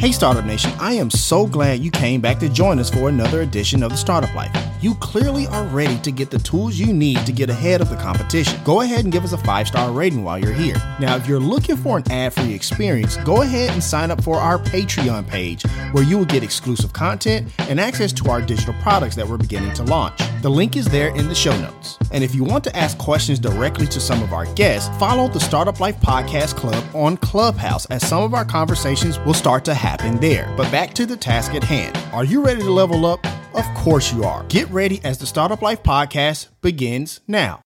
Hey, Startup Nation, I am so glad you came back to join us for another edition of the Startup Life. You clearly are ready to get the tools you need to get ahead of the competition. Go ahead and give us a five star rating while you're here. Now, if you're looking for an ad free experience, go ahead and sign up for our Patreon page where you will get exclusive content and access to our digital products that we're beginning to launch. The link is there in the show notes. And if you want to ask questions directly to some of our guests, follow the Startup Life Podcast Club on Clubhouse as some of our conversations will start to happen there. But back to the task at hand. Are you ready to level up? Of course you are. Get ready as the Startup Life Podcast begins now.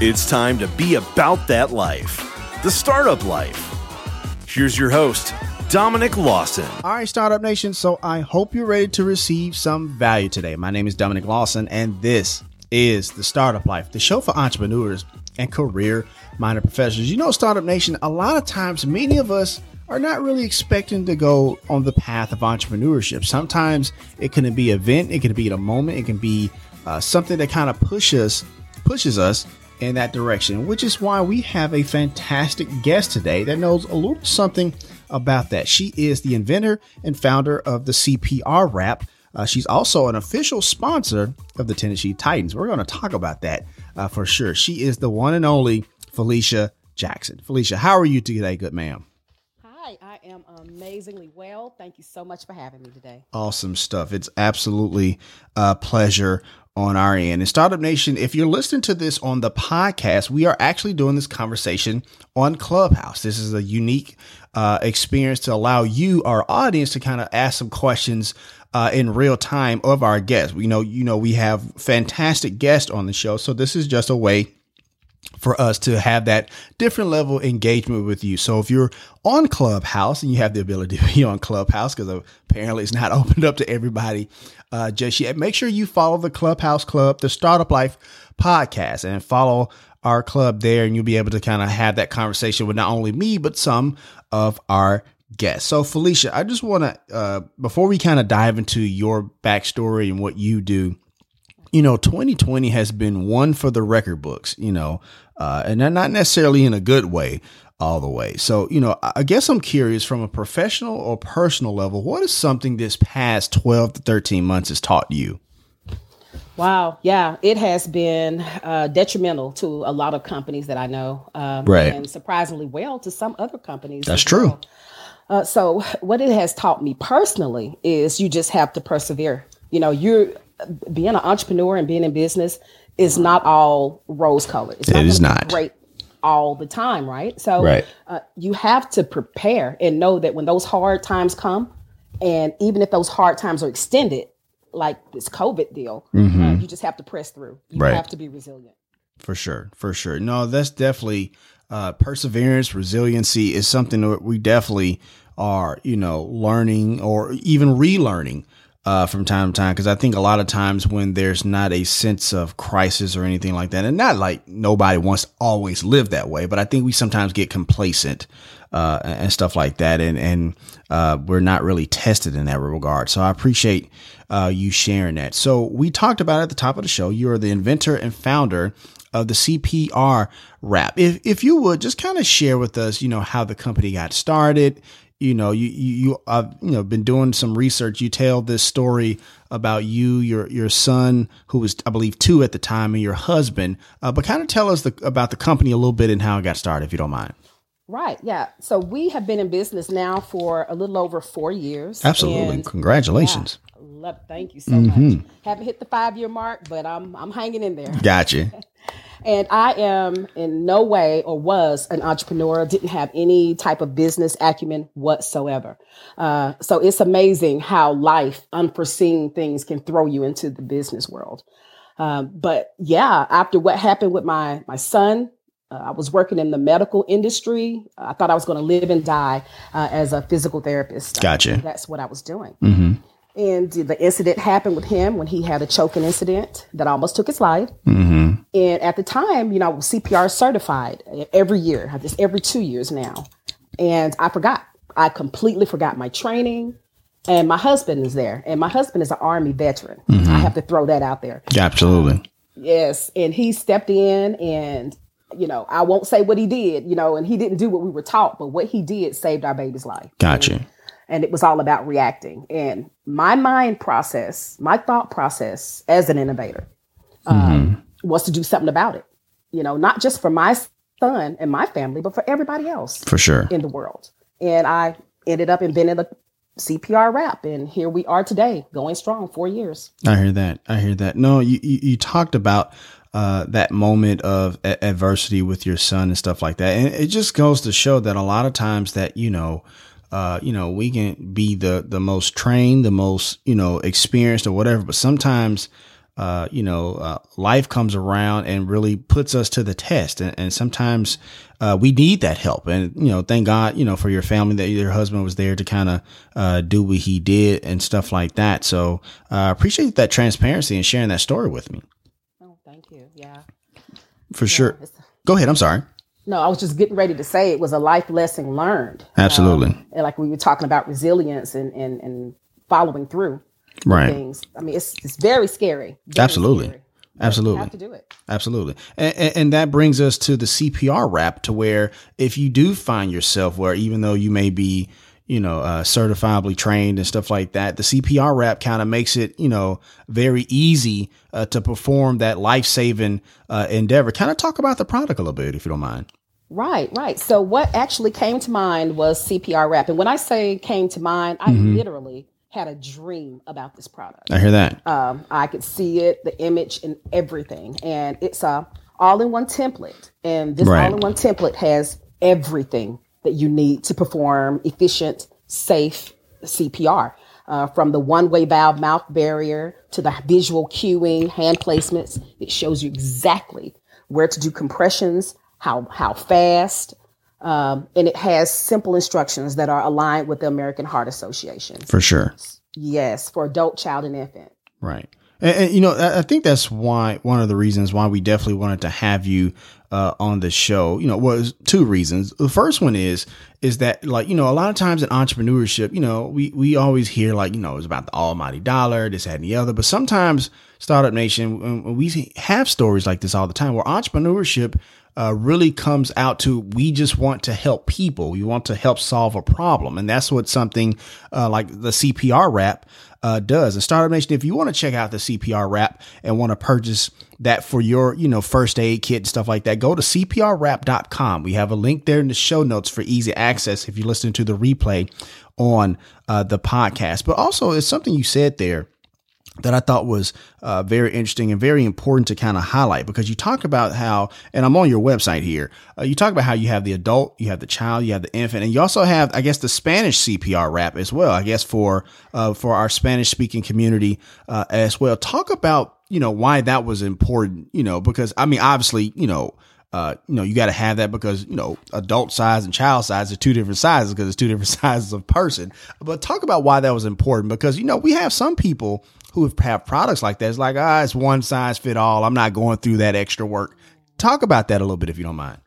It's time to be about that life, the startup life. Here's your host, Dominic Lawson. All right, Startup Nation. So I hope you're ready to receive some value today. My name is Dominic Lawson, and this is the Startup Life, the show for entrepreneurs and career minded professionals. You know, Startup Nation, a lot of times, many of us are not really expecting to go on the path of entrepreneurship. Sometimes it can be an event, it can be a moment, it can be uh, something that kind of pushes pushes us in that direction, which is why we have a fantastic guest today that knows a little something about that. She is the inventor and founder of the CPR wrap. Uh, she's also an official sponsor of the Tennessee Titans. We're going to talk about that uh, for sure. She is the one and only Felicia Jackson. Felicia, how are you today, good ma'am? Amazingly well. Thank you so much for having me today. Awesome stuff. It's absolutely a pleasure on our end. And Startup Nation, if you're listening to this on the podcast, we are actually doing this conversation on Clubhouse. This is a unique uh, experience to allow you, our audience, to kind of ask some questions uh, in real time of our guests. We know, you know, we have fantastic guests on the show, so this is just a way for us to have that different level engagement with you. So if you're on Clubhouse and you have the ability to be on Clubhouse, because apparently it's not opened up to everybody uh, just yet, make sure you follow the Clubhouse Club, the Startup Life podcast, and follow our club there, and you'll be able to kind of have that conversation with not only me but some of our guests. So Felicia, I just want to uh, before we kind of dive into your backstory and what you do you know, 2020 has been one for the record books, you know, uh, and not necessarily in a good way all the way. So, you know, I guess I'm curious from a professional or personal level, what is something this past 12 to 13 months has taught you? Wow. Yeah, it has been uh, detrimental to a lot of companies that I know. Um, right. And surprisingly well to some other companies. That's true. Well. Uh, so, what it has taught me personally is you just have to persevere. You know, you're being an entrepreneur and being in business is not all rose colored. It's not it is not great all the time, right? So right. Uh, you have to prepare and know that when those hard times come, and even if those hard times are extended, like this COVID deal, mm-hmm. uh, you just have to press through. You right. have to be resilient. For sure, for sure. No, that's definitely uh, perseverance, resiliency is something that we definitely are, you know, learning or even relearning uh, from time to time because I think a lot of times when there's not a sense of crisis or anything like that, and not like nobody wants to always live that way, but I think we sometimes get complacent uh, and stuff like that, and and uh, we're not really tested in that regard. So I appreciate uh, you sharing that. So we talked about at the top of the show. You are the inventor and founder of the CPR wrap. If if you would just kind of share with us, you know, how the company got started, you know, you you you have you know been doing some research. You tell this story about you, your your son, who was I believe two at the time, and your husband. Uh, but kind of tell us the, about the company a little bit and how it got started, if you don't mind. Right. Yeah. So we have been in business now for a little over four years. Absolutely. Congratulations. Yeah, love, thank you so mm-hmm. much. Haven't hit the five year mark, but I'm I'm hanging in there. Gotcha. And I am in no way or was an entrepreneur, didn't have any type of business acumen whatsoever. Uh, so it's amazing how life, unforeseen things can throw you into the business world. Um, but yeah, after what happened with my my son, uh, I was working in the medical industry. I thought I was going to live and die uh, as a physical therapist. Gotcha. that's what I was doing. Mm-hmm. And the incident happened with him when he had a choking incident that almost took his life. Mm-hmm. And at the time, you know, I was CPR certified every year, just every two years now. And I forgot. I completely forgot my training. And my husband is there. And my husband is an Army veteran. Mm-hmm. I have to throw that out there. Yeah, absolutely. Um, yes. And he stepped in and you know, I won't say what he did, you know, and he didn't do what we were taught, but what he did saved our baby's life. Gotcha. And, and it was all about reacting. And my mind process, my thought process as an innovator, um, mm-hmm. Was to do something about it. You know, not just for my son and my family, but for everybody else. For sure. In the world. And I ended up inventing the CPR wrap, and here we are today, going strong, four years. I hear that. I hear that. No, you you, you talked about uh, that moment of a- adversity with your son and stuff like that, and it just goes to show that a lot of times that you know. Uh, you know, we can be the the most trained, the most you know experienced or whatever, but sometimes uh, you know, uh, life comes around and really puts us to the test. And, and sometimes uh, we need that help. And, you know, thank God, you know, for your family that your husband was there to kind of uh, do what he did and stuff like that. So I uh, appreciate that transparency and sharing that story with me. Oh, thank you. Yeah. For yeah, sure. Go ahead. I'm sorry. No, I was just getting ready to say it was a life lesson learned. Absolutely. Um, and like we were talking about resilience and, and, and following through right. things. I mean, it's it's very scary. Very Absolutely. Scary. Absolutely. have to do it. Absolutely. And, and, and, that brings us to the CPR wrap to where if you do find yourself where even though you may be, you know, uh, certifiably trained and stuff like that, the CPR wrap kind of makes it, you know, very easy uh, to perform that life saving uh, endeavor. Kind of talk about the product a little bit, if you don't mind. Right, right. So what actually came to mind was CPR wrap. And when I say came to mind, I mm-hmm. literally had a dream about this product. I hear that. Um, I could see it, the image, and everything. And it's a all-in-one template, and this right. all-in-one template has everything that you need to perform efficient, safe CPR. Uh, from the one-way valve mouth barrier to the visual cueing, hand placements, it shows you exactly where to do compressions, how how fast, um, and it has simple instructions that are aligned with the American Heart Association. For sure. Yes, for adult, child, and infant. Right. And, and, you know, I think that's why one of the reasons why we definitely wanted to have you uh, on the show. You know, was two reasons. The first one is is that like you know a lot of times in entrepreneurship, you know, we we always hear like you know it's about the almighty dollar, this that, and the other. But sometimes Startup Nation, we have stories like this all the time where entrepreneurship uh, really comes out to we just want to help people. We want to help solve a problem. And that's what something uh, like the CPR wrap uh, does. And Startup Nation, if you want to check out the CPR wrap and want to purchase that for your, you know, first aid kit and stuff like that, go to cprwrap.com. We have a link there in the show notes for easy access if you're listening to the replay on uh, the podcast. But also, it's something you said there that I thought was uh, very interesting and very important to kind of highlight because you talk about how, and I'm on your website here, uh, you talk about how you have the adult, you have the child, you have the infant, and you also have, I guess, the Spanish CPR wrap as well. I guess for uh, for our Spanish speaking community uh, as well. Talk about you know why that was important. You know because I mean obviously you know. Uh, you know, you got to have that because, you know, adult size and child size are two different sizes because it's two different sizes of person. But talk about why that was important because, you know, we have some people who have products like that. It's like, ah, it's one size fit all. I'm not going through that extra work. Talk about that a little bit if you don't mind.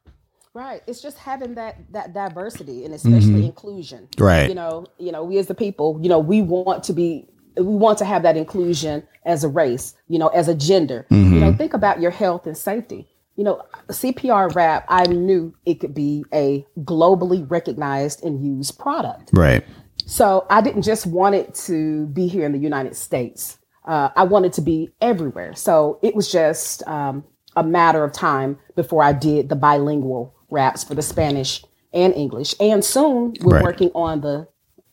Right. It's just having that that diversity and especially mm-hmm. inclusion. Right. You know, you know, we as the people, you know, we want to be we want to have that inclusion as a race, you know, as a gender. Mm-hmm. You know, think about your health and safety. You know, CPR wrap, I knew it could be a globally recognized and used product. Right. So I didn't just want it to be here in the United States. Uh, I wanted to be everywhere. So it was just um, a matter of time before I did the bilingual wraps for the Spanish and English. And soon we're right. working on the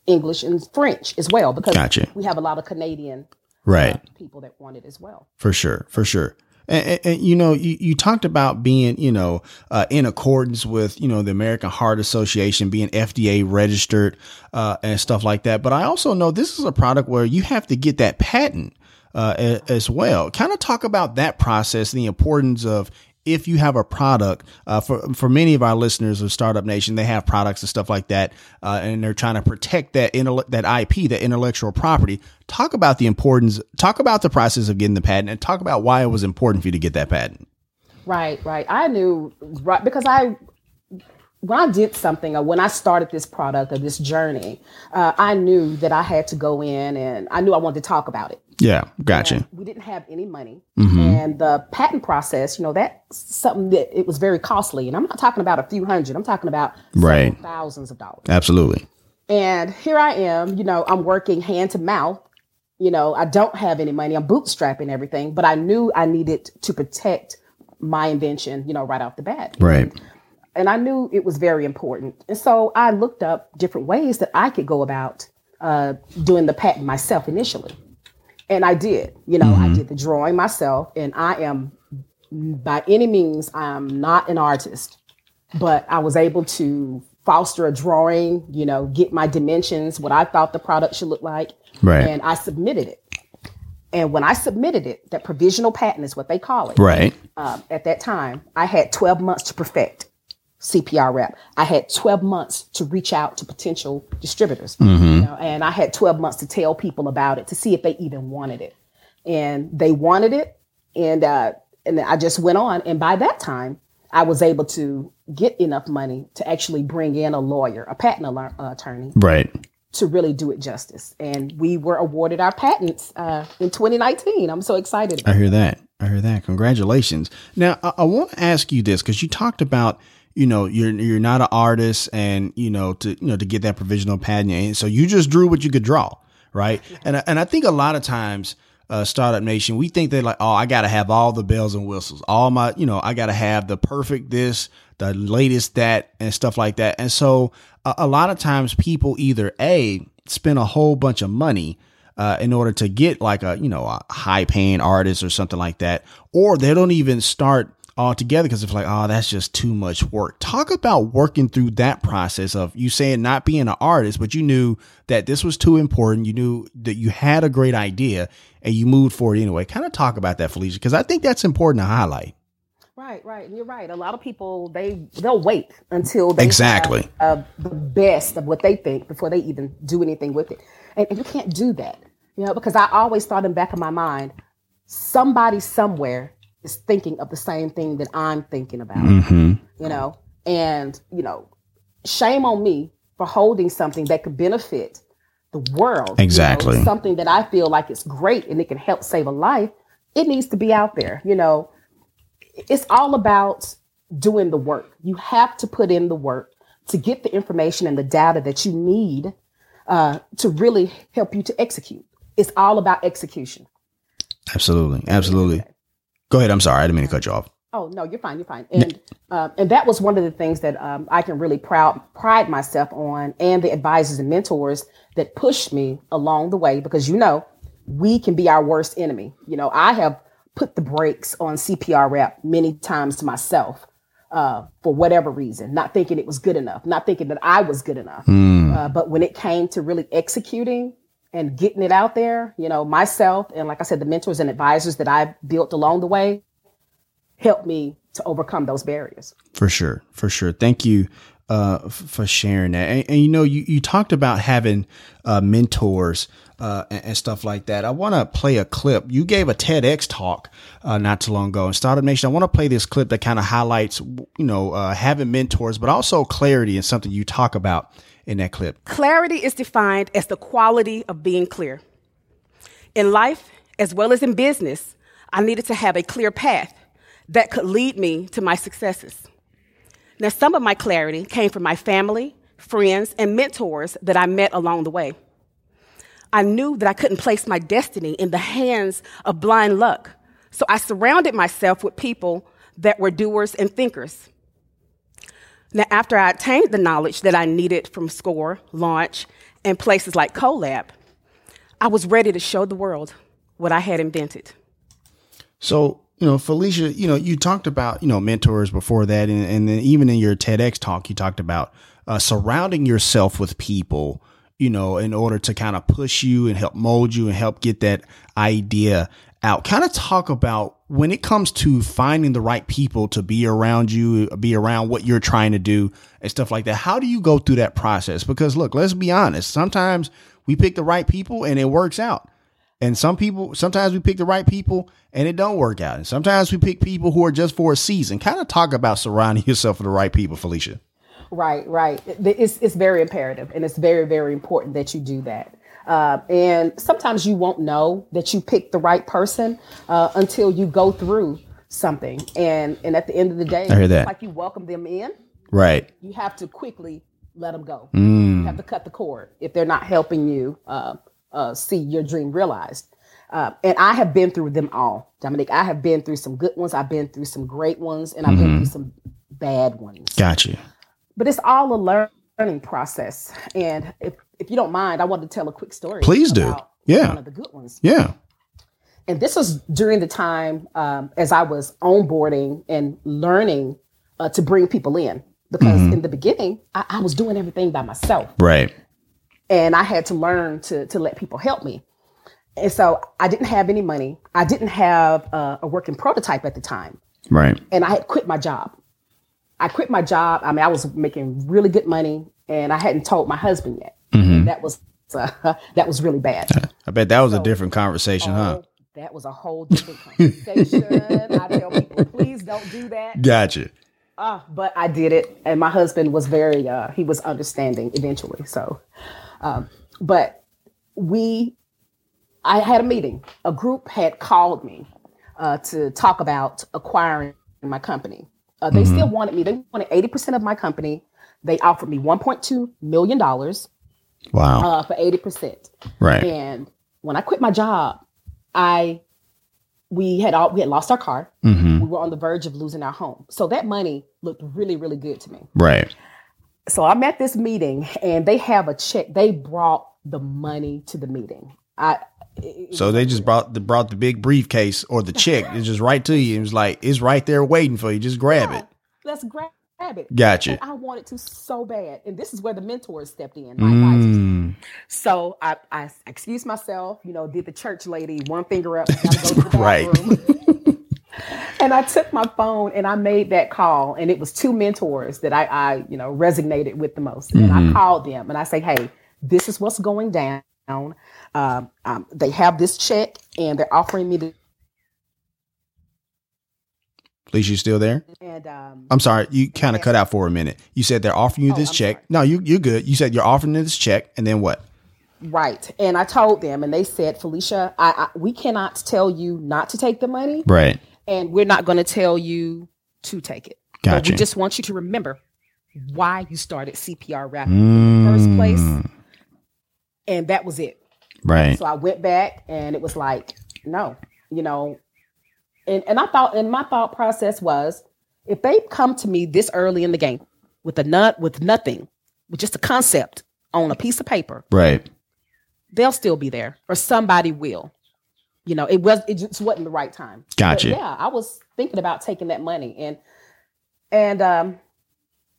English and French as well because gotcha. we have a lot of Canadian right uh, people that want it as well. For sure, for sure. And, and, you know, you, you talked about being, you know, uh, in accordance with, you know, the American Heart Association, being FDA registered uh, and stuff like that. But I also know this is a product where you have to get that patent uh, as well. Kind of talk about that process the importance of if you have a product uh, for for many of our listeners of Startup Nation, they have products and stuff like that, uh, and they're trying to protect that that IP, that intellectual property. Talk about the importance. Talk about the process of getting the patent, and talk about why it was important for you to get that patent. Right, right. I knew right because I when I did something or when I started this product or this journey, uh, I knew that I had to go in and I knew I wanted to talk about it. Yeah, gotcha. We didn't have any money, and the patent process, you know, that's something that it was very costly. And I'm not talking about a few hundred. I'm talking about Right. thousands of dollars. Absolutely. And here I am, you know, I'm working hand to mouth. You know, I don't have any money. I'm bootstrapping everything, but I knew I needed to protect my invention, you know, right off the bat. Right. And I knew it was very important. And so I looked up different ways that I could go about uh, doing the patent myself initially. And I did. You know, I did the drawing myself, and I am by any means, I'm not an artist, but I was able to foster a drawing, you know, get my dimensions, what I thought the product should look like, Right. and I submitted it. And when I submitted it, that provisional patent is what they call it. Right. Um, at that time, I had 12 months to perfect CPR wrap. I had 12 months to reach out to potential distributors, you know, and I had 12 months to tell people about it to see if they even wanted it. And they wanted it, and uh, and I just went on. And by that time, I was able to get enough money to actually bring in a lawyer, a patent al- attorney, Right. to really do it justice. And we were awarded our patents uh, in 2019. I'm so excited. I hear that. I hear that. Congratulations. Now, I, I want to ask you this because you talked about, you know, you're you're not an artist, and you know to you know to get that provisional patent, and so you just drew what you could draw, right? And I- and I think a lot of times. Uh, startup nation, we think they're like, oh, I got to have all the bells and whistles, all my, you know, I got to have the perfect this, the latest that, and stuff like that. And so, a, a lot of times, people either a spend a whole bunch of money uh, in order to get like a you know a high paying artist or something like that, or they don't even start all together because it's like oh that's just too much work. Talk about working through that process of you saying not being an artist, but you knew that this was too important. You knew that you had a great idea and you moved forward anyway. Kind of talk about that, Felicia, because I think that's important to highlight. Right, right. And you're right. A lot of people they they'll wait until they Exactly. have, uh, the best of what they think before they even do anything with it, and, and you can't do that, you know, because I always thought in the back of my mind, somebody somewhere is thinking of the same thing that I'm thinking about, Mm-hmm. you know, and you know, shame on me for holding something that could benefit the world. you know, Exactly. something that I feel like is great and it can help save a life. It needs to be out there, you know it's all about doing the work. You have to put in the work to get the information and the data that you need uh, to really help you to execute. It's all about execution. Absolutely, absolutely. Go ahead. I'm sorry, I didn't mean to cut you off. Oh no, you're fine. You're fine. And uh, and that was one of the things that um, I can really proud pride myself on, and the advisors and mentors that pushed me along the way. Because you know, we can be our worst enemy. You know, I have put the brakes on CPR wrap many times to myself uh, for whatever reason, not thinking it was good enough, not thinking that I was good enough. Uh, but when it came to really executing and getting it out there, you know, myself and like I said, the mentors and advisors that I built along the way helped me to overcome those barriers. For sure, for sure. Thank you uh, f- for sharing that. And, and you know, you, you talked about having uh, mentors uh, and, and stuff like that. I want to play a clip. You gave a TEDx talk uh, not too long ago in Startup Nation. I want to play this clip that kind of highlights, you know, uh, having mentors, but also clarity and something you talk about in that clip. Clarity is defined as the quality of being clear. In life, as well as in business, I needed to have a clear path that could lead me to my successes. Now, some of my clarity came from my family, friends, and mentors that I met along the way. I knew that I couldn't place my destiny in the hands of blind luck, so I surrounded myself with people that were doers and thinkers. Now, after I attained the knowledge that I needed from SCORE, Launch, and places like CoLab, I was ready to show the world what I had invented. So, you know, Felicia, you know, you talked about, you know, mentors before that. And, and then even in your TEDx talk, you talked about uh, surrounding yourself with people, you know, in order to kind of push you and help mold you and help get that idea out. Kind of talk about when it comes to finding the right people to be around you, be around what you're trying to do and stuff like that. How do you go through that process? Because look, let's be honest. Sometimes we pick the right people and it works out. And some people, sometimes we pick the right people and it don't work out. And sometimes we pick people who are just for a season. Kind of talk about surrounding yourself with the right people, Felicia. Right, right. It's, it's very imperative and it's very, very important that you do that. Uh, and sometimes you won't know that you picked the right person uh, until you go through something. And and at the end of the day, I hear that. like you welcome them in, Right. you have to quickly let them go. Mm. You have to cut the cord if they're not helping you uh, uh, see your dream realized. Uh, and I have been through them all, Dominic. I have been through some good ones. I've been through some great ones, and I've Mm-hmm. been through some bad ones. Got you. But it's all a lear- learning process. And if, if you don't mind, I want to tell a quick story. Please do. Yeah. One of the good ones. Yeah. And this was during the time um, as I was onboarding and learning uh, to bring people in. Because Mm-hmm. in the beginning, I, I was doing everything by myself Right. and I had to learn to to let people help me. And so I didn't have any money. I didn't have uh, a working prototype at the time, Right. and I had quit my job. I quit my job. I mean, I was making really good money, and I hadn't told my husband yet. Mm-hmm. That was uh, that was really bad. I bet that was a different conversation, huh? Oh, that was a whole different conversation. I tell people, please don't do that. Gotcha. Uh, but I did it, and my husband was very uh, he was understanding eventually. So, um, but we, I had a meeting. A group had called me uh, to talk about acquiring my company. Uh, they still wanted me. They wanted eighty percent of my company. They offered me one point two million dollars Wow. uh, for eighty percent. right. And when I quit my job, I we had all we had lost our car. Mm-hmm. We were on the verge of losing our home. So that money looked really, really good to me. Right. So I'm at this meeting and they have a check. They brought the money to the meeting. I it- So they just brought the brought the big briefcase or the check. It's just right to you. It was like it's right there waiting for you. Just grab it. let's grab it. Gotcha. And I wanted to so bad. And this is where the mentors stepped in. My advisors. Mm. So I, I excused myself, you know, did the church lady, one finger up, gotta go to the Right. and I took my phone and I made that call. And it was two mentors that I, I you know, resonated with the most. And I called them and I say, hey, this is what's going down. Um, um, they have this check and they're offering me the Felicia, you still there? and um, I'm sorry, you kind of cut out for a minute. You said they're offering you Oh, this I'm check. sorry. No, you you're good. You said you're offering this check, and then what? right. And I told them and they said, Felicia, I, I we cannot tell you not to take the money. Right. and we're not going to tell you to take it. But Gotcha. we just want you to remember why you started CPR rapping in the first place. Mm. And that was it. Right. So I went back and it was like, no, you know, and, and I thought, and my thought process was if they come to me this early in the game with a nut, with nothing, with just a concept on a piece of paper, Right. they'll still be there or somebody will. You know, it was it just wasn't the right time. Gotcha. But yeah, I was thinking about taking that money and and um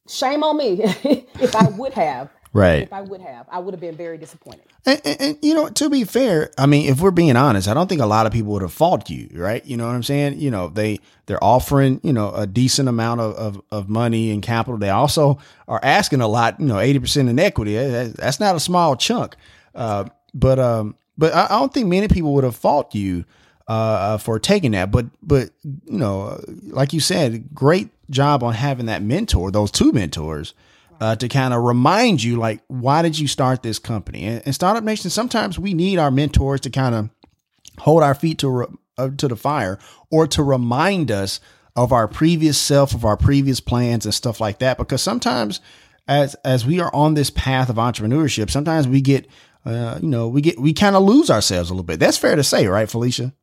shame on me if I would have. Right. If I would have, I would have been very disappointed. And, and, and, you know, to be fair, I mean, if we're being honest, I don't think a lot of people would have fault you, right? You know what I'm saying? You know, they they're offering, you know, a decent amount of, of, of money and capital. They also are asking a lot, you know, 80% in equity. That's not a small chunk. Uh, but um, but I, I don't think many people would have fault you uh, for taking that. But but you know, like you said, great job on having that mentor, those two mentors uh, to kind of remind you, like, why did you start this company? And, and Startup Nation, sometimes we need our mentors to kind of hold our feet to re- uh, to the fire or to remind us of our previous self, of our previous plans and stuff like that. Because sometimes, as as we are on this path of entrepreneurship, sometimes we get, uh, you know, we get we kind of lose ourselves a little bit. That's fair to say, right, Felicia?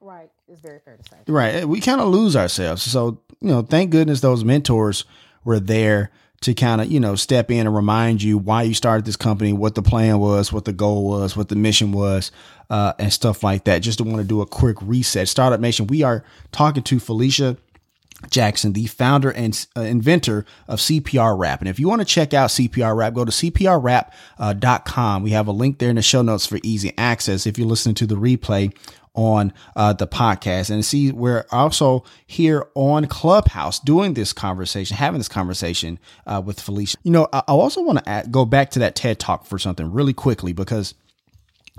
Right. It's very fair to say. Right. We kind of lose ourselves. So, you know, thank goodness those mentors were there to kind of, you know, step in and remind you why you started this company, what the plan was, what the goal was, what the mission was, uh, and stuff like that. Just to want to do a quick reset. Startup Nation, we are talking to Felicia Jackson, the founder and uh, inventor of CPR Wrap. And if you want to check out CPR Wrap, go to CPRWrap.com. We have a link there in the show notes for easy access if you're listening to the replay on uh, the podcast. And see, we're also here on Clubhouse doing this conversation, having this conversation uh, with Felicia. You know, I, I also want to go back to that TED Talk for something really quickly because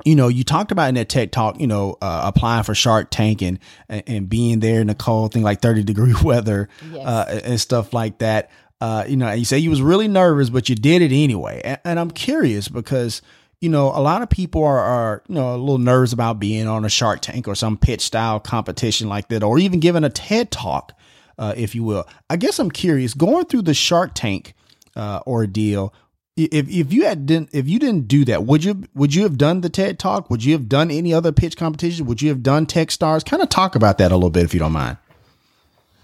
you know, you talked about in that tech talk, you know, uh, applying for Shark Tank and, and being there in the cold thing, like 30 degree weather, Yes. uh, and stuff like that. Uh, you know, and you say you was really nervous, but you did it anyway. And, and I'm curious because, you know, a lot of people are, are, you know, a little nervous about being on a Shark Tank or some pitch style competition like that, or even giving a TED talk, uh, if you will. I guess I'm curious, going through the Shark Tank uh, ordeal. If if you had didn't if you didn't do that, would you would you have done the TED talk? Would you have done any other pitch competition? Would you have done TechStars? Kind of talk about that a little bit if you don't mind.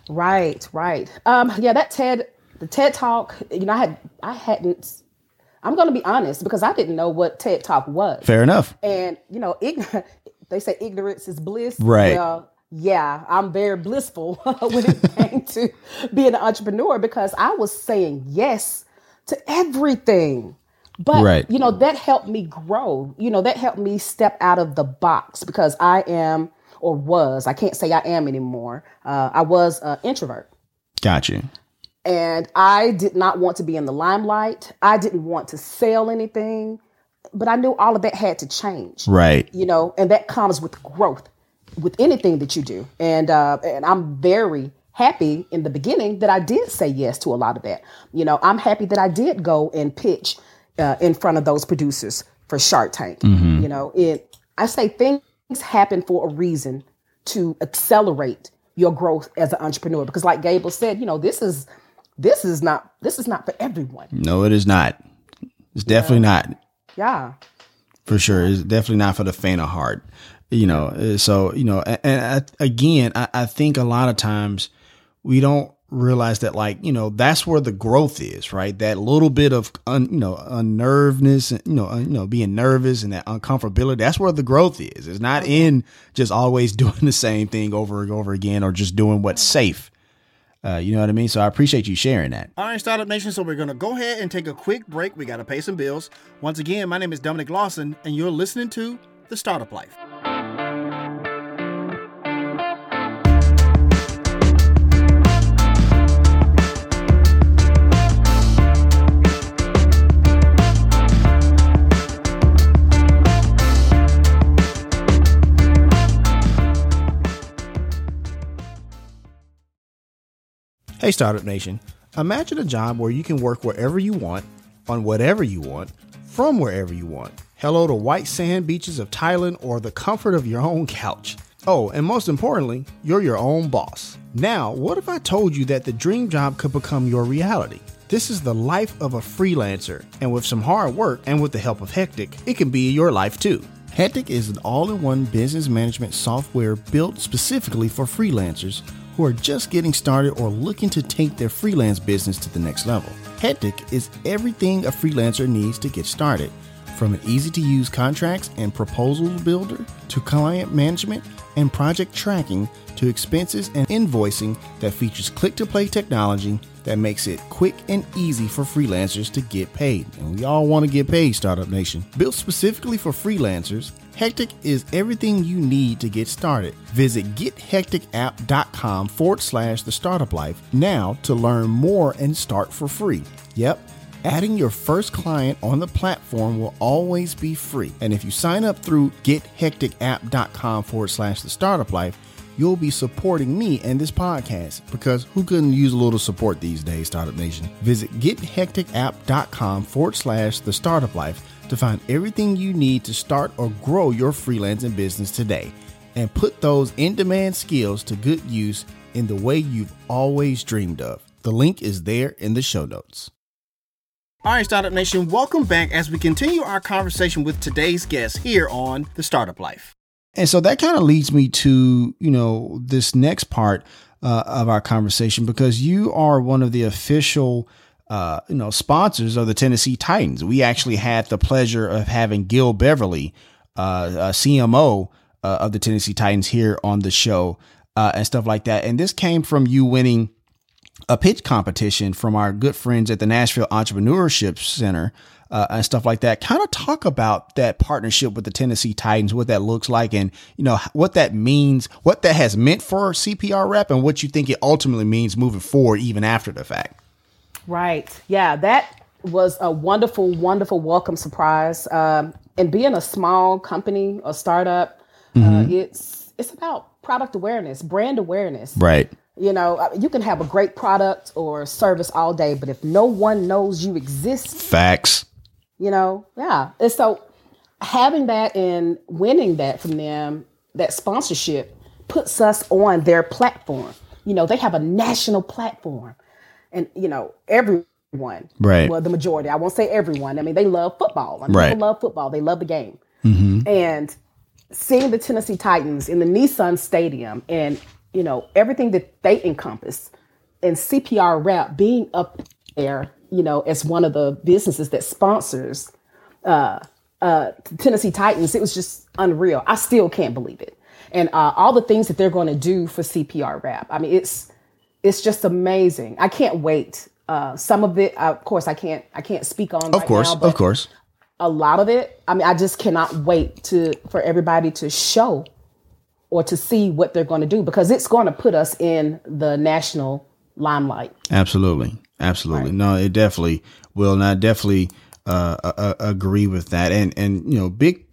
Right, right. Um, yeah, that TED the TED talk. You know, I had I hadn't I'm going to be honest because I didn't know what TED Talk was. Fair enough. And you know, ign- they say ignorance is bliss. Right. Well, yeah, I'm very blissful when it came to being an entrepreneur because I was saying yes to everything. But Right. you know, that helped me grow. You know, that helped me step out of the box because I am or was, I can't say I am anymore. Uh, I was an introvert Got you. And I did not want to be in the limelight. I didn't want to sell anything, but I knew all of that had to change. Right. You know, and that comes with growth with anything that you do. And uh, and I'm very happy in the beginning that I did say yes to a lot of that. You know, I'm happy that I did go and pitch uh, in front of those producers for Shark Tank. You know, it I say things happen for a reason to accelerate your growth as an entrepreneur because like Gable said, you know, this is this is not this is not for everyone. No, it is not. It's definitely not. Yeah. for sure. It's definitely not for the faint of heart. You know, uh, so you know, and, and I, again, I, I think a lot of times we don't realize that, like you know, that's where the growth is, right? That little bit of un, you know unnervedness, and you know, un, you know, being nervous and that uncomfortability. That's where the growth is. It's not in just always doing the same thing over and over again, or just doing what's safe. Uh, you know what I mean? So I appreciate you sharing that. All right, Startup Nation. So we're going to go ahead and take a quick break. We got to pay some bills. Once again, my name is Dominic Lawson, and you're listening to The Startup Life. Hey, Startup Nation. Imagine a job where you can work wherever you want, on whatever you want, from wherever you want. Hello to white sand beaches of Thailand or the comfort of your own couch. Oh, and most importantly, you're your own boss. Now, what if I told you that the dream job could become your reality? This is the life of a freelancer, and with some hard work and with the help of Hectic, it can be your life too. Hectic is an all in one business management software built specifically for freelancers who are just getting started or looking to take their freelance business to the next level. Hectic is everything a freelancer needs to get started, from an easy to use contracts and proposals builder to client management and project tracking to expenses and invoicing that features click to play technology that makes it quick and easy for freelancers to get paid. And we all want to get paid, Startup Nation. Built specifically for freelancers, Hectic is everything you need to get started. Visit gethecticapp.com forward slash the startup life now to learn more and start for free. Yep. Adding your first client on the platform will always be free. And if you sign up through gethecticapp.com forward slash the startup life, you'll be supporting me and this podcast because who couldn't use a little support these days, Startup Nation? Visit gethecticapp.com forward slash the startup life to find everything you need to start or grow your freelancing business today and put those in demand skills to good use in the way you've always dreamed of. The link is there in the show notes. All right, Startup Nation, welcome back as we continue our conversation with today's guest here on The Startup Life. And so that kind of leads me to, you know, this next part uh, of our conversation because you are one of the official, uh, you know, sponsors of the Tennessee Titans. We actually had the pleasure of having Gil Beverly, uh, CMO uh, of the Tennessee Titans, here on the show uh, and stuff like that. And this came from you winning a pitch competition from our good friends at the Nashville Entrepreneurship Center uh, and stuff like that. Kind of talk about that partnership with the Tennessee Titans, what that looks like, and you know what that means, what that has meant for CPR Wrap, and what you think it ultimately means moving forward, even after the fact. Right. Yeah, that was a wonderful, wonderful welcome surprise. Um, and being a small company, a startup, uh, it's it's about product awareness, brand awareness. Right. You know, uh, you can have a great product or service all day, but if no one knows you exist, Facts. you know, yeah. And so having that and winning that from them, that sponsorship puts us on their platform. You know, they have a national platform, and you know everyone, Right. Well, the majority. I won't say everyone. I mean, they love football. I mean, Right. People love football. They love the game, and seeing the Tennessee Titans in the Nissan Stadium, and you know everything that they encompass, and CPR Wrap being up there, you know, as one of the businesses that sponsors uh, uh, Tennessee Titans, it was just unreal. I still can't believe it, and uh, all the things that they're going to do for CPR Wrap. I mean, it's it's just amazing. I can't wait. Uh, some of it, of course, I can't I can't speak on. Of course, of course. A lot of it, I mean, I just cannot wait to for everybody to show or to see what they're going to do because it's going to put us in the national limelight. Absolutely, absolutely. No, it definitely will. And I definitely uh, agree with that. And and you know, big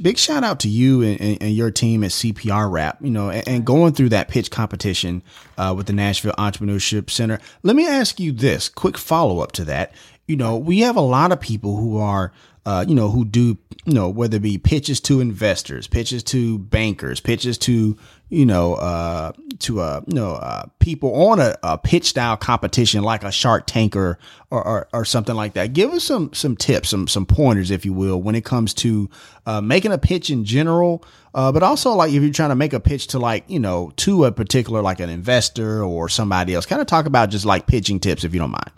big, shout out to you and, and, your team at CPR Wrap. You know, and, and going through that pitch competition uh, with the Nashville Entrepreneurship Center. Let me ask you this quick follow up to that. You know, we have a lot of people who are. Uh, you know, who do, you know, whether it be pitches to investors, pitches to bankers, pitches to, you know, uh, to, uh, you know, uh, people on a, a pitch style competition like a Shark Tank or, or, or, or something like that. Give us some, some tips, some, some pointers, if you will, when it comes to, uh, making a pitch in general. Uh, but also like if you're trying to make a pitch to like, you know, to a particular, like an investor or somebody else, kind of talk about just like pitching tips, if you don't mind.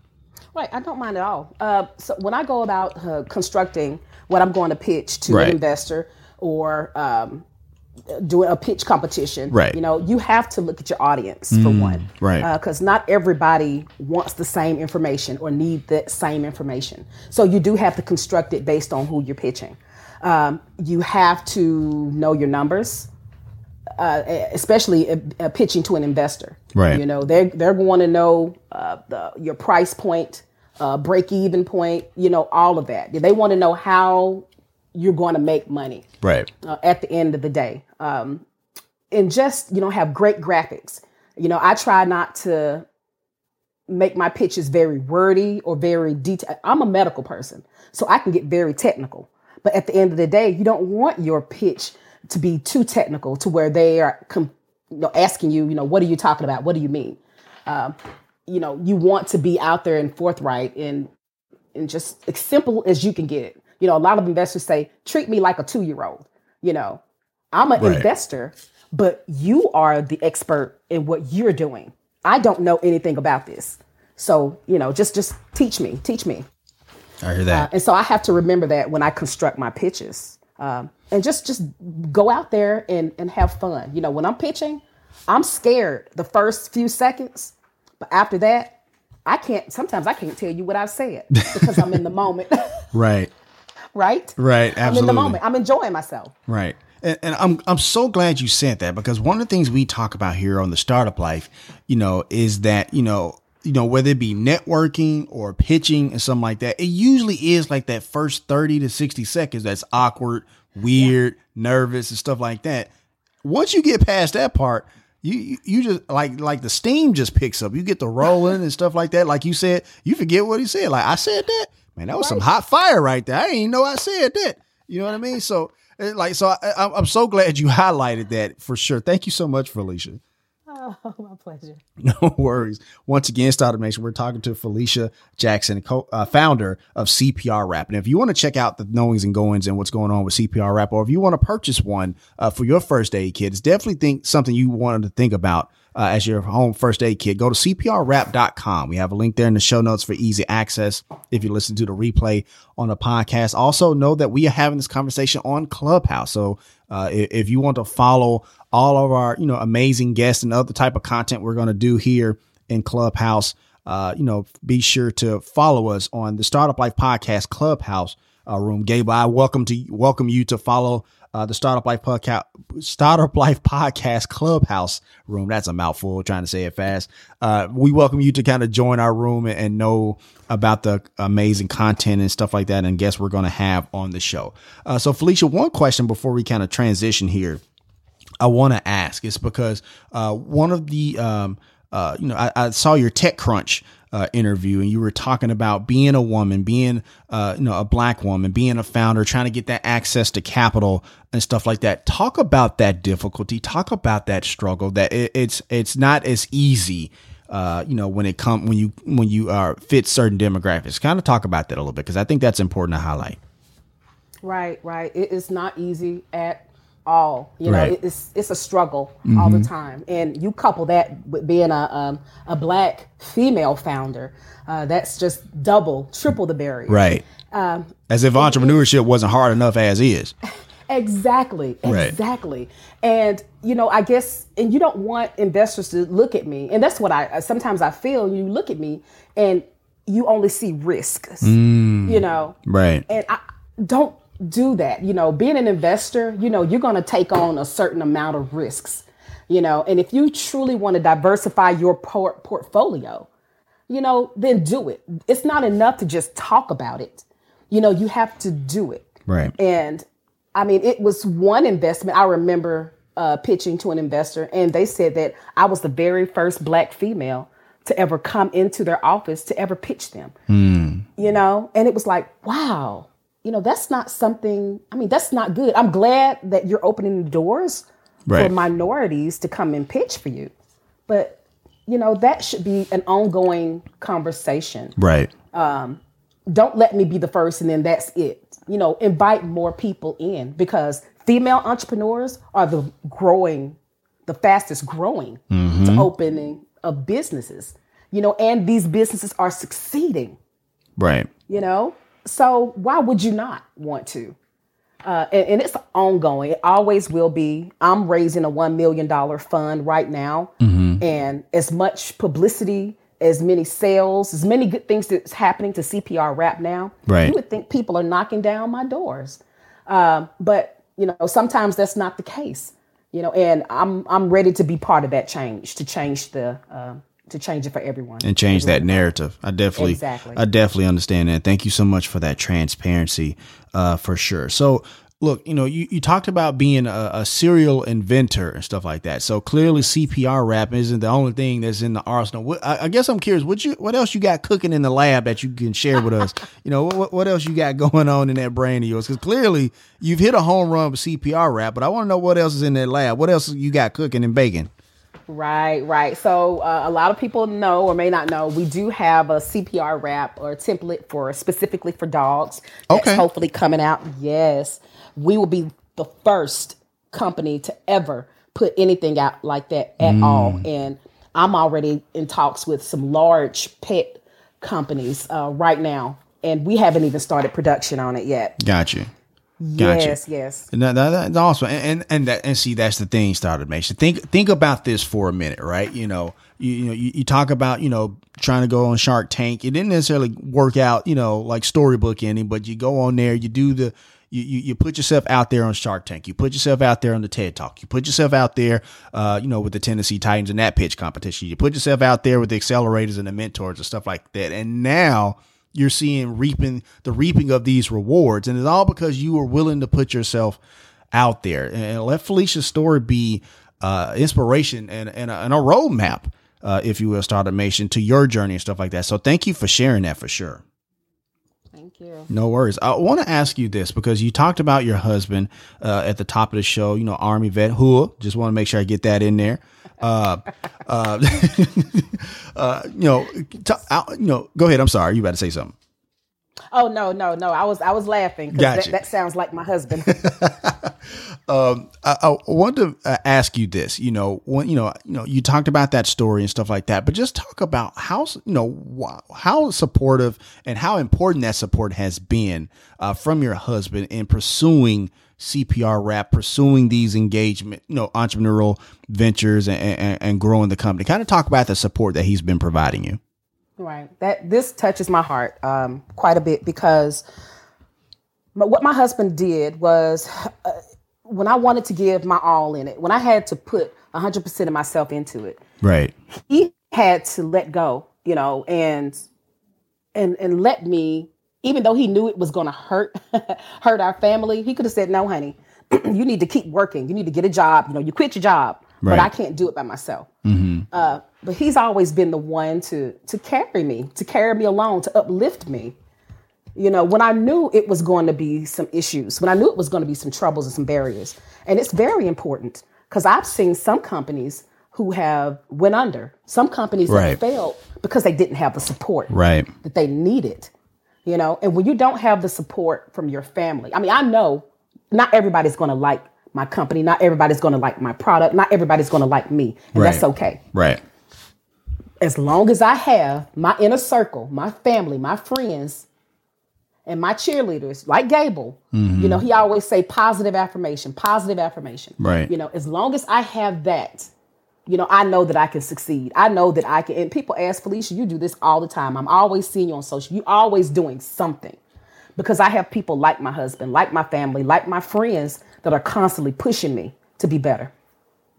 Right, I don't mind at all. Uh, so when I go about uh, constructing what I'm going to pitch to Right. an investor or um, doing a pitch competition, Right. Mm, You know, you have to look at your audience for one, right. Because not everybody wants the same information or need the same information. So you do have to construct it based on who you're pitching. Um, you have to know your numbers uh, especially uh, uh, pitching to an investor. Right. You know, they're they're going to know uh, the your price point, uh, break even point. You know, all of that. They want to know how you're going to make money Right. uh, at the end of the day. Um, and just you know, have great graphics. You know, I try not to make my pitches very wordy or very detailed. I'm a medical person, so I can get very technical. But at the end of the day, you don't want your pitch to be too technical to where they are com- you know, asking you, you know, what are you talking about? What do you mean? Um, you know, you want to be out there and forthright and and just as simple as you can get it. You know, a lot of investors say, treat me like a two year old. You know, I'm an Right. investor, but you are the expert in what you're doing. I don't know anything about this. So, you know, just just teach me, teach me. I hear that. And so I have to remember that when I construct my pitches. Um, and just just go out there and, and have fun. You know, when I'm pitching, I'm scared the first few seconds, but after that, I can't sometimes I can't tell you what I've said because I'm in the moment. right. Right? Right. Absolutely. I'm in the moment. I'm enjoying myself. Right. And, and I'm I'm so glad you said that because one of the things we talk about here on the startup life, you know, is that, you know, you know, whether it be networking or pitching and something like that, it usually is like that first 30 to 60 seconds that's awkward, weird, nervous and stuff like that. Once you get past that part, you you- you just like like the steam just picks up. You get the rolling and stuff like that. Like you said, you forget what he said. Like I said that. Man, that was some hot fire right there. I didn't even know I said that. You know what I mean? So eh, like so I, I- I'm so glad you highlighted that for sure. Thank you so much, Felicia. Oh, my pleasure. No worries. Once again, Startup Nation, we're talking to Felicia Jackson, co- uh, founder of CPR Wrap. And if you want to check out the knowings and goings and what's going on with CPR Wrap, or if you want to purchase one uh, for your first aid kit, it's definitely think something you wanted to think about uh, as your home first aid kit. Go to CPRWrap.com. We have a link there in the show notes for easy access if you listen to the replay on the podcast. Also, know that we are having this conversation on Clubhouse. So uh, if, you want to follow all of our, you know, amazing guests and other type of content we're going to do here in Clubhouse, uh, you know, be sure to follow us on the Startup Life Podcast Clubhouse uh, room. Gabe, I welcome to welcome you to follow uh, the Startup Life Podcast Startup Life Podcast Clubhouse room. That's a mouthful. Trying to say it fast. Uh, we welcome you to kind of join our room and, and know about the amazing content and stuff like that, and guests we're going to have on the show. Uh, so, Felicia, one question before we kind of transition here. I want to ask is because uh, one of the um, uh, you know, I, I saw your TechCrunch uh, interview, and you were talking about being a woman, being uh, you know a black woman, being a founder, trying to get that access to capital and stuff like that. Talk about that difficulty. Talk about that struggle. That it, it's it's not as easy. Uh, you know, when it come when you when you are fit certain demographics, kind of talk about that a little bit because I think that's important to highlight. Right, right. It is not easy at all. You know, Right. it's it's a struggle all the time, and you couple that with being a um, a black female founder, uh, that's just double, triple the barrier. Right. as if entrepreneurship wasn't hard enough as is. Exactly. Right. Exactly. And you know, I guess, and you don't want investors to look at me, and that's what I sometimes I feel. You look at me, and you only see risks. You know, Right. and I don't do that. You know, being an investor, you know, you're going to take on a certain amount of risks. You know, and if you truly want to diversify your por- portfolio, you know, then do it. It's not enough to just talk about it. You know, you have to do it. Right. And I mean, it was one investment I remember uh, pitching to an investor, and they said that I was the very first black female to ever come into their office to ever pitch them. You know, and it was like, wow, you know, that's not something, I mean, that's not good. I'm glad that you're opening the doors Right. for minorities to come and pitch for you. But, you know, that should be an ongoing conversation Right. Um, don't let me be the first and then that's it. You know, invite more people in because female entrepreneurs are the growing, the fastest growing to opening of businesses. You know, and these businesses are succeeding. Right. You know, so why would you not want to? Uh, and, and it's ongoing. It always will be. I'm raising a one million dollar fund right now, and as much publicity, as many sales, as many good things that's happening to CPR Wrap now. Right. You would think people are knocking down my doors, um, but you know sometimes that's not the case. You know, and I'm I'm ready to be part of that change to change the uh, to change it for everyone and change that narrative. I definitely, Exactly. I definitely understand that. Thank you so much for that transparency, uh, for sure. So, look, you know, you, you talked about being a, a serial inventor and stuff like that. So clearly, CPR wrap isn't the only thing that's in the arsenal. What, I, I guess I'm curious, what you, what else you got cooking in the lab that you can share with us? You know, what, what else you got going on in that brain of yours? Because clearly, you've hit a home run with CPR wrap, but I want to know what else is in that lab. What else you got cooking and baking? Right, right. So uh, a lot of people know or may not know we do have a CPR wrap or template for specifically for dogs. That's Okay. hopefully coming out. Yes, we will be the first company to ever put anything out like that at all. And I'm already in talks with some large pet companies uh, right now, and we haven't even started production on it yet. Got you. Gotcha. Yes, yes. And that, that- that's awesome. And, and and that and see that's the thing, Startup Nation. Think think about this for a minute, right? You know, you, you know, you, you talk about you know trying to go on Shark Tank. It didn't necessarily work out, you know, like storybook ending, but you go on there, you do the. You, you, you put yourself out there on Shark Tank. You put yourself out there on the TED Talk. You put yourself out there, uh, you know, with the Tennessee Titans and that pitch competition. You put yourself out there with the accelerators and the mentors and stuff like that. And now you're seeing reaping the reaping of these rewards. And it's all because you were willing to put yourself out there. And let felicia's story be uh, inspiration and, and, a, and a roadmap uh, if you will startup nation to your journey and stuff like that. So thank you for sharing that for sure no worries. I want to ask you this because you talked about your husband uh, at the top of the show. You know, Army vet. Who? Just want to make sure I get that in there. Uh, uh, uh, you know, t- I, you know. Go ahead. I'm sorry. You about to say something. Oh no, no, no! I was I was laughing because Gotcha. that, that sounds like my husband. I, I want to uh, ask you this. You know, when you know, you know, you talked about that story and stuff like that, but just talk about how you know how supportive and how important that support has been uh, from your husband in pursuing CPR wrap, pursuing these engagement, you know, entrepreneurial ventures and, and, and growing the company. Kind of talk about the support that he's been providing you. Right. That this touches my heart um, quite a bit because my, what my husband did was uh, when I wanted to give my all in it, when I had to put 100% of myself into it, Right. he had to let go, you know, and and and let me even though he knew it was going to hurt hurt our family, he could have said, "No, honey. you need to keep working. You need to get a job. You know, you quit your job. But I can't do it by myself. Uh, but he's always been the one to to carry me, to carry me along, to uplift me. You know, when I knew it was going to be some issues, when I knew it was going to be some troubles and some barriers, and it's very important because I've seen some companies who have went under, some companies Right. that failed because they didn't have the support Right. that they needed. You know, and when you don't have the support from your family, I mean, I know not everybody's going to like my company, not everybody's going to like my product, not everybody's going to like me, and that's okay Right. as long as I have my inner circle, my family, my friends, and my cheerleaders, like Gable, mm-hmm. you know, he always say positive affirmation, positive affirmation. Right. You know, as long as I have that, you know, I know that I can succeed. I know that I can. And people ask Felicia, you do this all the time. I'm always seeing you on social. You're always doing something because I have people like my husband, like my family, like my friends that are constantly pushing me to be better.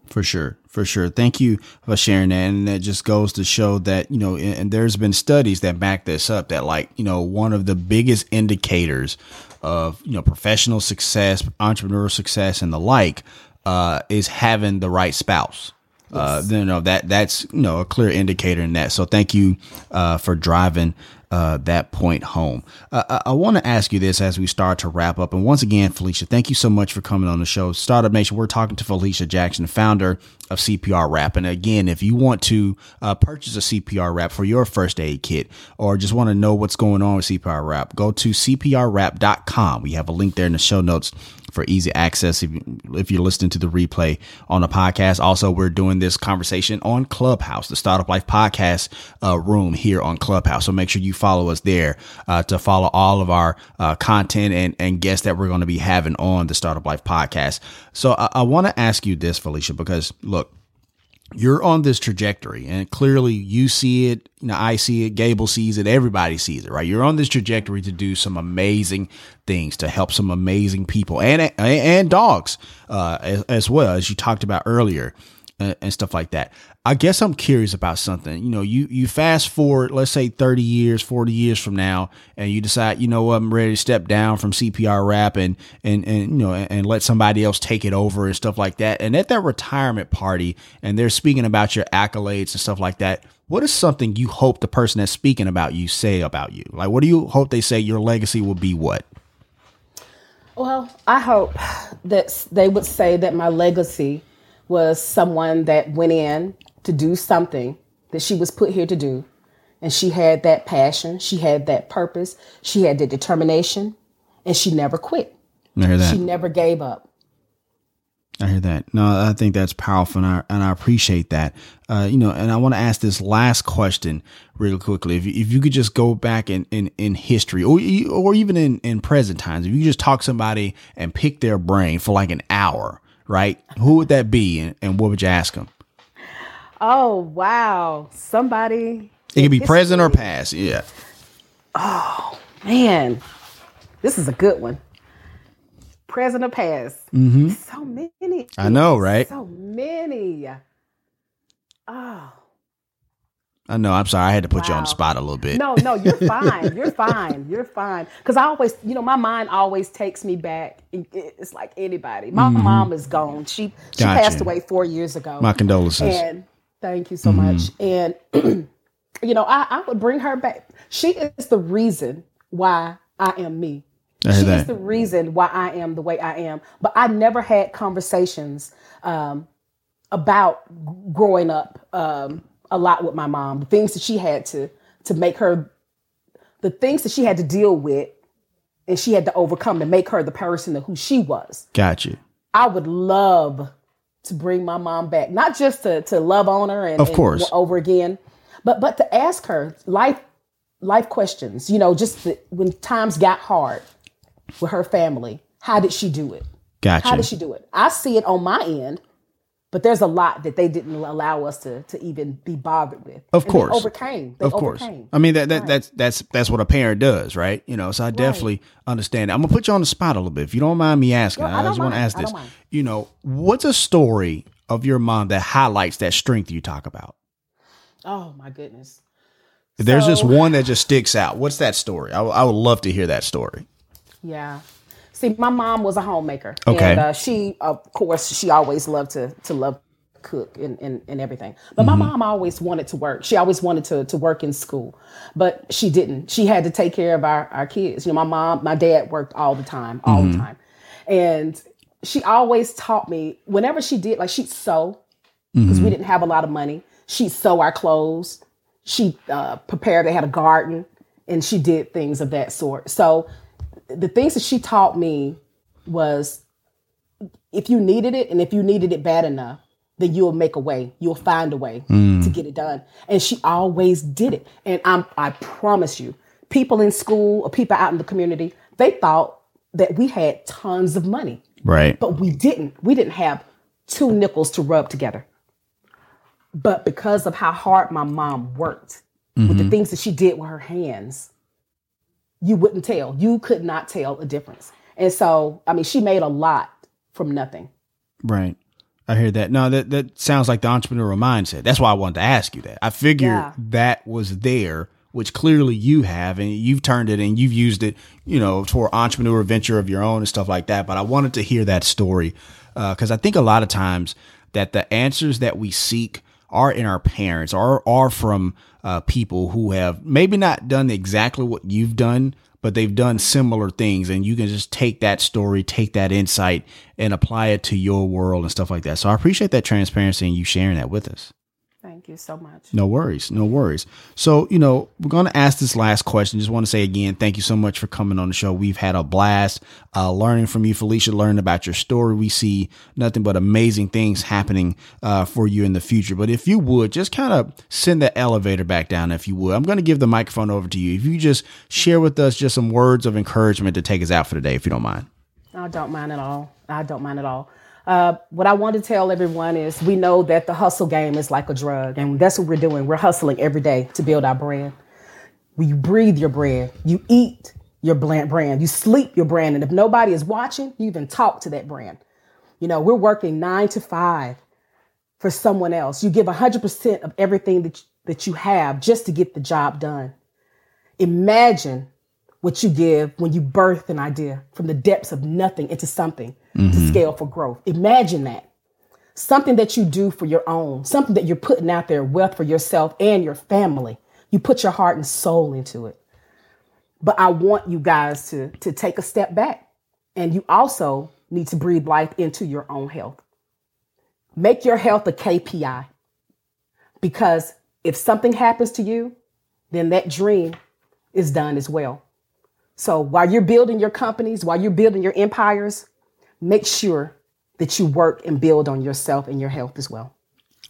For sure, for sure. Thank you for sharing that. And that just goes to show that, you know, and, there's been studies that back this up that, like, you know, one of the biggest indicators of, you know, professional success, entrepreneurial success, and the like uh, is having the right spouse. Uh, you know, that that's, you know, a clear indicator in that. So thank you uh, for driving uh, that point home. Uh, I, I want to ask you this as we start to wrap up. And once again, Felicia, thank you so much for coming on the show. Startup Nation, we're talking to Felicia Jackson, founder of CPR Wrap. And again, if you want to uh, purchase a CPR Wrap for your first aid kit or just want to know what's going on with CPR Wrap, go to CPRWrap.com. We have a link there in the show notes for easy access if, if you're listening to the replay on the podcast. Also, we're doing this conversation on Clubhouse, the Startup Life podcast uh, room here on Clubhouse. So make sure you follow us there uh, to follow all of our uh, content and, and guests that we're going to be having on the Startup Life podcast. So I, I want to ask you this, Felicia, because look, you're on this trajectory and clearly you see it you know i see it gable sees it everybody sees it right? You're on this trajectory to do some amazing things to help some amazing people and and dogs uh, as, as well as you talked about earlier uh, and stuff like that i guess i'm curious about something. You know you you fast forward let's say 30 years 40 years from now and you decide you know what i'm ready to step down from cpr wrap and and and you know and, and let somebody else take it over and stuff like that. And at that retirement party and they're speaking about your accolades and stuff like that what is something you hope the person that's speaking about you say about you? Like what do you hope they say your legacy will be what? Well, I hope that they would say that my legacy was someone that went in to do something that she was put here to do. And she had that passion, she had that purpose, she had the determination, and she never quit. I hear that. She never gave up. I hear that. No, I think that's powerful, and I and I appreciate that. Uh, you know, and I want to ask this last question really quickly. If you, if you could just go back in in, in history, or or even in in present times, if you could just talk to somebody and pick their brain for like an hour, right? Who would that be, and, and what would you ask them? Oh, wow. Somebody. It could be present or past. Yeah. Oh man, this is a good one. Present or past? Mm-hmm. So many. I know, right? So many. Oh. I know. I'm sorry. I had to put you on the spot a little bit. No, no, you're fine. You're fine. You're fine. Because I always, you know, my mind always takes me back. It's like anybody. My mom is gone. She she Gotcha. passed away four years ago. My condolences. And thank you so much. And you know, I, I would bring her back. She is the reason why I am me. She that. is the reason why I am the way I am. But I never had conversations um, about growing up um, a lot with my mom. The things that she had to to make her, the things that she had to deal with, and she had to overcome to make her the person that who she was. Got you. I would love to bring my mom back, not just to to love on her and, Of and course. over again, but but to ask her life life questions. You know, just the, when times got hard with her family, how did she do it? Got How did she do it? I see it on my end, but there's a lot that they didn't allow us to to even be bothered with. Of And course. they overcame. They of course. overcame. I mean that, that that's that's that's what a parent does, right? You know, so I definitely understand. That. I'm gonna put you on the spot a little bit, if you don't mind me asking. No, I I, just want to ask this. You know, what's a story of your mom that highlights that strength you talk about? Oh my goodness. There's just So- one that just sticks out, what's that story? I, I would love to hear that story. Yeah. See, my mom was a homemaker. Okay. And uh, she, of course, she always loved to to love cook and, and, and everything. But my mom always wanted to work. She always wanted to, to work in school, but she didn't. She had to take care of our, our kids. You know, my mom, my dad worked all the time, all the time. And she always taught me whenever she did, like she'd sew because we didn't have a lot of money. She'd sew our clothes. She uh, prepared, they had a garden and she did things of that sort. So the things that she taught me was if you needed it and if you needed it bad enough, then you'll make a way. You'll find a way hmm. to get it done. And she always did it. And I'm I promise you, people in school or people out in the community, they thought that we had tons of money. Right. But we didn't. We didn't have two nickels to rub together. But because of how hard my mom worked with the mm-hmm. things that she did with her hands, you wouldn't tell. You could not tell a difference. And so, I mean, she made a lot from nothing. Right. I hear that. No, that that sounds like the entrepreneurial mindset. That's why I wanted to ask you that. I figured Yeah. that was there, which clearly you have, and you've turned it and you've used it, you know, for entrepreneur venture of your own and stuff like that. But I wanted to hear that story uh, because I think a lot of times that the answers that we seek are in our parents or are from uh, people who have maybe not done exactly what you've done, but they've done similar things. And you can just take that story, take that insight, and apply it to your world and stuff like that. So I appreciate that transparency and you sharing that with us. Thank you so much. No worries. No worries. So, you know, we're going to ask this last question. Just want to say again, thank you so much for coming on the show. We've had a blast uh, learning from you, Felicia, learning about your story. We see nothing but amazing things happening uh, for you in the future. But if you would, just kind of send the elevator back down, if you would. I'm going to give the microphone over to you. If you just share with us just some words of encouragement to take us out for the day, if you don't mind. I don't mind at all. I don't mind at all. Uh, what I want to tell everyone is we know that the hustle game is like a drug, and that's what we're doing. We're hustling every day to build our brand. You breathe your brand, you eat your brand, you sleep your brand, and if nobody is watching, you even talk to that brand. You know, we're working nine to five for someone else. You give 100% of everything that, that you have just to get the job done. Imagine what you give when you birth an idea from the depths of nothing into something to mm-hmm. scale for growth. Imagine that. Something that you do for your own, something that you're putting out there, wealth for yourself and your family. You put your heart and soul into it. But I want you guys to, to take a step back. And you also need to breathe life into your own health. Make your health a KPI. Because if something happens to you, then that dream is done as well. So while you're building your companies, while you're building your empires, make sure that you work and build on yourself and your health as well.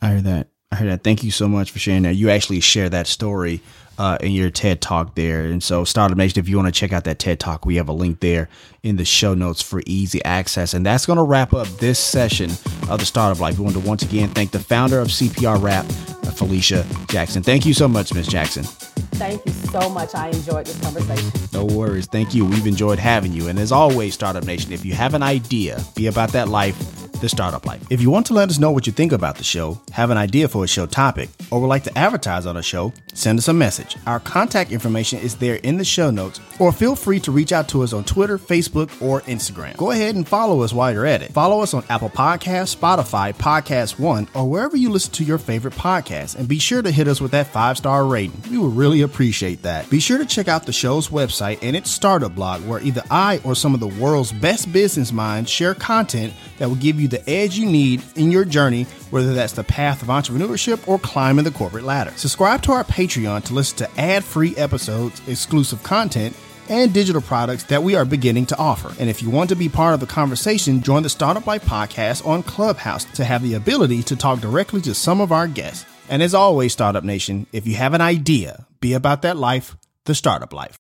I heard that. I heard that. Thank you so much for sharing that. You actually share that story uh, in your TED Talk there. And so, Startup Nation, if you want to check out that TED Talk, we have a link there in the show notes for easy access. And that's going to wrap up this session of the Startup Life. We want to once again thank the founder of CPR Wrap, Felicia Jackson. Thank you so much, Miss Jackson. Thank you so much. I enjoyed this conversation. No worries. Thank you. We've enjoyed having you. And as always, Startup Nation, if you have an idea, be about that life, the startup life. If you want to let us know what you think about the show, have an idea for a show topic, or would like to advertise on a show, send us a message. Our contact information is there in the show notes, or feel free to reach out to us on Twitter, Facebook, or Instagram. Go ahead and follow us while you're at it. Follow us on Apple Podcasts, Spotify, Podcast One, or wherever you listen to your favorite podcasts, and be sure to hit us with that five star rating. We would really appreciate that. Be sure to check out the show's website and its startup blog, where either I or some of the world's best business minds share content that will give you the edge you need in your journey, whether that's the path of entrepreneurship or climbing the corporate ladder. Subscribe to our Patreon to listen to ad free episodes, exclusive content, and digital products that we are beginning to offer. And if you want to be part of the conversation, join the Startup Life podcast on Clubhouse to have the ability to talk directly to some of our guests. And as always, Startup Nation, if you have an idea, be about that life, the startup life.